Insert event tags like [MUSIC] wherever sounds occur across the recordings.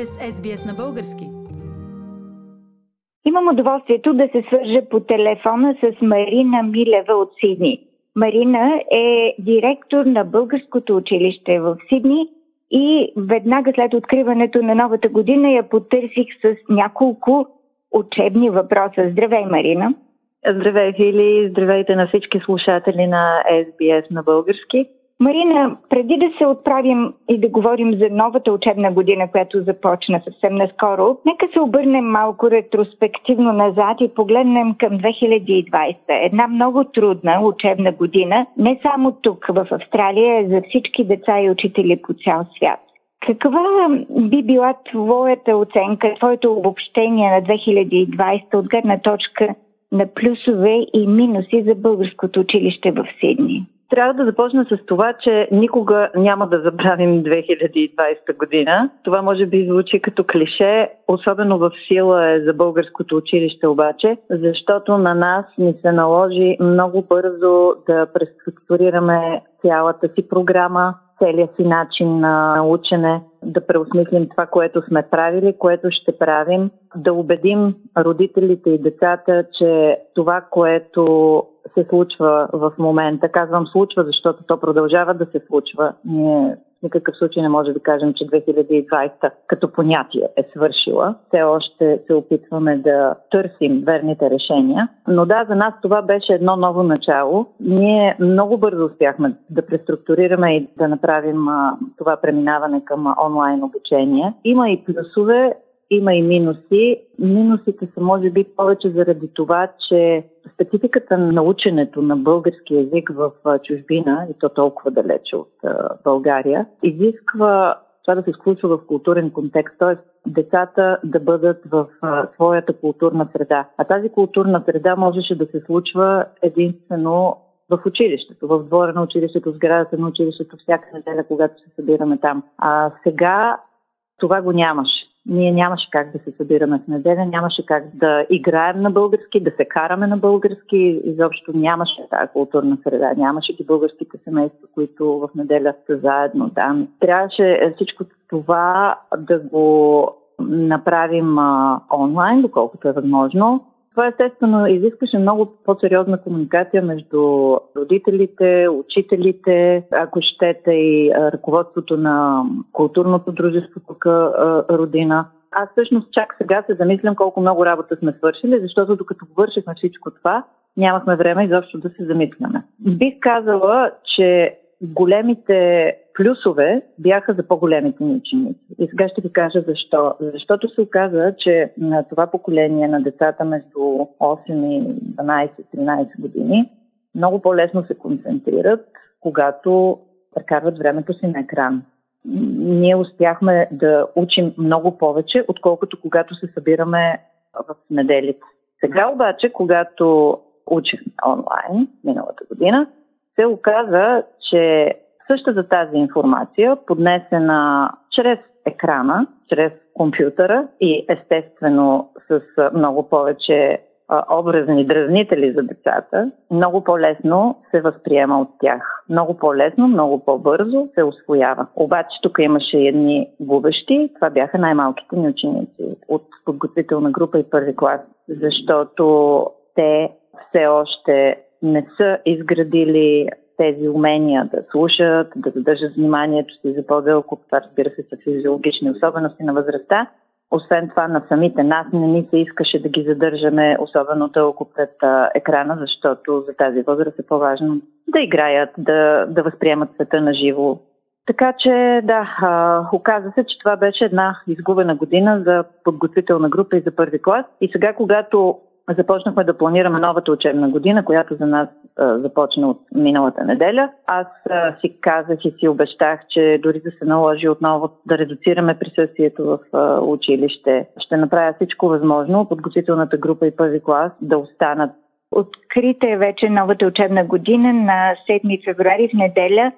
сте с SBS на български. Имам удоволствието да се свържа по телефона с Марина Милева от Сидни. Марина е директор на Българското училище в Сидни и веднага след откриването на новата година я потърсих с няколко учебни въпроса. Здравей, Марина! Здравей, Фили! Здравейте на всички слушатели на SBS на български. Марина, преди да се отправим и да говорим за новата учебна година, която започна съвсем наскоро, нека се обърнем малко ретроспективно назад и погледнем към 2020. Една много трудна учебна година, не само тук в Австралия, за всички деца и учители по цял свят. Каква би била твоята оценка, твоето обобщение на 2020 от гледна точка на плюсове и минуси за българското училище в Сидни? Трябва да започна с това, че никога няма да забравим 2020 година. Това може би звучи като клише, особено в сила е за българското училище обаче, защото на нас ни се наложи много бързо да преструктурираме цялата си програма, целия си начин на учене, да преосмислим това, което сме правили, което ще правим, да убедим родителите и децата, че това, което се случва в момента, казвам случва, защото то продължава да се случва. Ние никакъв случай не може да кажем, че 2020 като понятие е свършила. Все още се опитваме да търсим верните решения. Но да, за нас това беше едно ново начало. Ние много бързо успяхме да преструктурираме и да направим това преминаване към онлайн обучение. Има и плюсове, има и минуси. Минусите са може би повече заради това, че спецификата на ученето на български язик в чужбина, и то толкова далече от България, изисква това да се случва в културен контекст, т.е. децата да бъдат в своята културна среда. А тази културна среда можеше да се случва единствено в училището, в двора на училището, в сградата на училището, всяка неделя, когато се събираме там. А сега това го нямаше ние нямаше как да се събираме в неделя, нямаше как да играем на български, да се караме на български, изобщо нямаше тази културна среда, нямаше ги българските семейства, които в неделя са заедно там. Трябваше всичко това да го направим а, онлайн, доколкото е възможно. Това естествено изискваше много по-сериозна комуникация между родителите, учителите, ако щете и ръководството на културното дружество тук родина. Аз всъщност чак сега се замислям колко много работа сме свършили, защото докато вършихме всичко това, нямахме време изобщо да се замисляме. Бих казала, че големите плюсове бяха за по-големите ни ученици. И сега ще ви кажа защо. Защото се оказа, че на това поколение на децата между 8 и 12-13 години много по-лесно се концентрират, когато прекарват времето си на екран. Ние успяхме да учим много повече, отколкото когато се събираме в неделите. Сега обаче, когато учихме онлайн миналата година, се оказа, че същата тази информация, поднесена чрез екрана, чрез компютъра и естествено с много повече образни дразнители за децата, много по-лесно се възприема от тях. Много по-лесно, много по-бързо се освоява. Обаче тук имаше едни губещи. Това бяха най-малките ни ученици от подготвителна група и първи клас, защото те все още не са изградили тези умения да слушат, да задържат вниманието си за по-дълго, това разбира се са физиологични особености на възрастта. Освен това на самите нас не ни се искаше да ги задържаме особено дълго пред екрана, защото за тази възраст е по-важно да играят, да, да възприемат света на живо. Така че да, а, оказа се, че това беше една изгубена година за подготвителна група и за първи клас. И сега, когато започнахме да планираме новата учебна година, която за нас започна от миналата неделя. Аз си казах и си обещах, че дори да се наложи отново да редуцираме присъствието в училище, ще направя всичко възможно подготвителната група и първи клас да останат. Открита е вече новата учебна година на 7 февруари в неделя.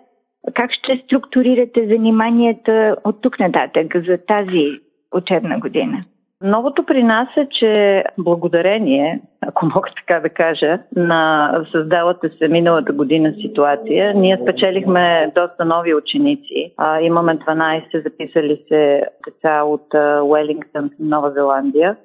Как ще структурирате заниманията от тук нататък за тази учебна година? Новото при нас е, че благодарение, ако мога така да кажа, на създалата се миналата година ситуация, ние спечелихме доста нови ученици. А, имаме 12 записали се деца от Уелингтън, Нова Зеландия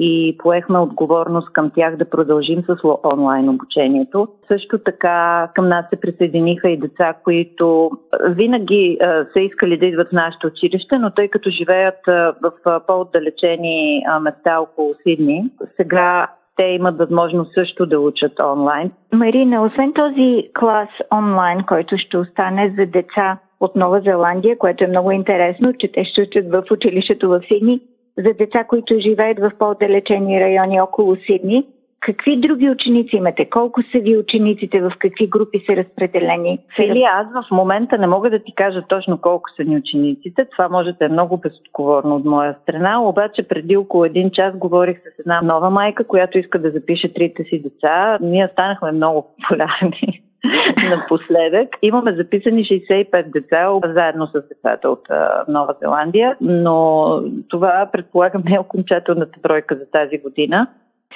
и поехме отговорност към тях да продължим с онлайн обучението. Също така към нас се присъединиха и деца, които винаги са искали да идват в нашето училище, но тъй като живеят в по-отдалечени места около Сидни, сега те имат възможност също да учат онлайн. Марина, освен този клас онлайн, който ще остане за деца от Нова Зеландия, което е много интересно, че те ще учат в училището в Сидни, за деца, които живеят в по-далечени райони около Сидни. Какви други ученици имате? Колко са ви учениците? В какви групи са разпределени? Фили, аз в момента не мога да ти кажа точно колко са ни учениците. Това може да е много безотговорно от моя страна. Обаче преди около един час говорих с една нова майка, която иска да запише трите си деца. Ние станахме много популярни [LAUGHS] напоследък. Имаме записани 65 деца, заедно с децата от Нова Зеландия, но това предполагам не е окончателната бройка за тази година.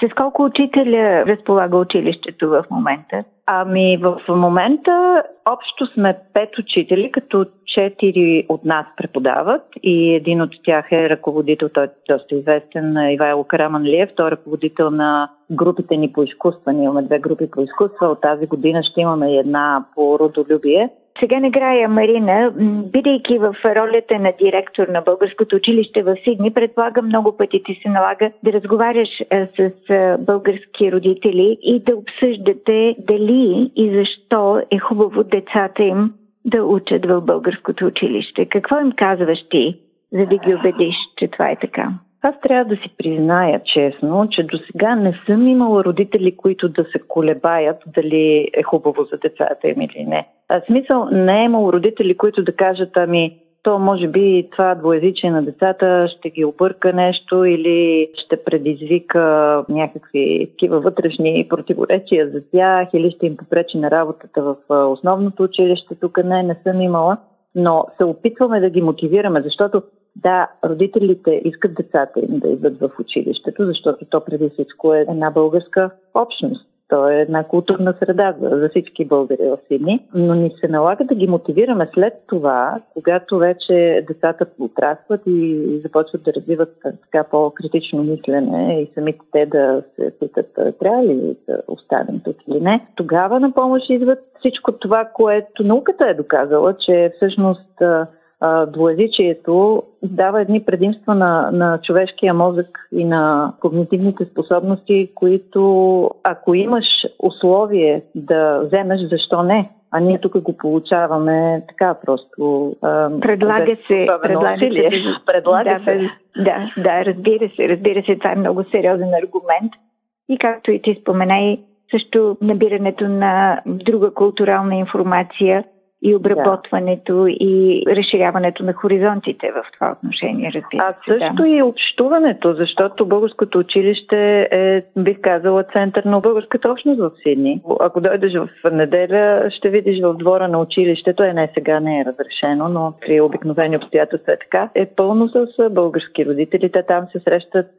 С колко учителя разполага училището в момента? Ами в момента общо сме пет учители, като четири от нас преподават и един от тях е ръководител, той е доста известен, Ивайло Караманлиев, той е ръководител на групите ни по изкуства. Ние имаме две групи по изкуства, от тази година ще имаме една по родолюбие. Сега накрая, Марина, бидейки в ролята на директор на Българското училище в Сидни, предполагам много пъти ти се налага да разговаряш с български родители и да обсъждате дали и защо е хубаво децата им да учат в българското училище. Какво им казваш ти, за да ги убедиш, че това е така? Аз трябва да си призная честно, че до сега не съм имала родители, които да се колебаят дали е хубаво за децата им или не. А, смисъл, не е имало родители, които да кажат, ами, то може би това двоязичие на децата ще ги обърка нещо или ще предизвика някакви такива вътрешни противоречия за тях или ще им попречи на работата в основното училище. Тук не, не съм имала, но се опитваме да ги мотивираме, защото да, родителите искат децата им да идват в училището, защото то преди всичко е една българска общност. То е една културна среда за, за всички българи в Сидни, но ни се налага да ги мотивираме след това, когато вече децата отрастват и започват да развиват така по-критично мислене и самите те да се питат трябва ли да останем тук или не. Тогава на помощ идват всичко това, което науката е доказала, че всъщност двоязичието дава едни предимства на, на човешкия мозък и на когнитивните способности, които ако имаш условие да вземеш, защо не? А ние тук го получаваме така просто. Предлага се. Предлага се. Предлага да, се. Да, да, разбира се, разбира се, това е много сериозен аргумент. И както и ти споменай, също набирането на друга културална информация и обработването да. и разширяването на хоризонтите в това отношение, разбира се. А също да. и общуването, защото българското училище е, бих казала, център на българската общност в Сидни. Ако дойдеш в неделя, ще видиш в двора на училището, е не сега не е разрешено, но при обикновени обстоятелства е така, е пълно с български родители. Те там се срещат,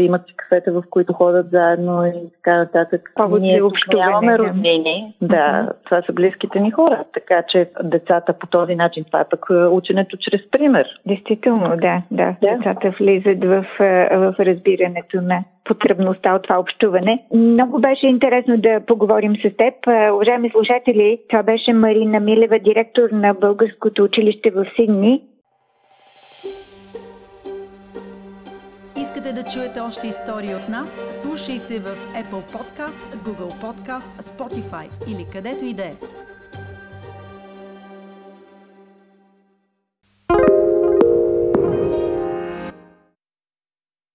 имат си кафета, в които ходят заедно и така нататък. Повод Ние нямаме роднини. Да това са близките ни хора. Така че децата по този начин. Това е пък е, ученето чрез пример. Действително, да, да. да. Децата влизат в, е, в разбирането на потребността от това общуване. Много беше интересно да поговорим с теб. Е, уважаеми слушатели, това беше Марина Милева, директор на Българското училище в Сидни. Искате да чуете още истории от нас? Слушайте в Apple Podcast, Google Podcast, Spotify или където и да е.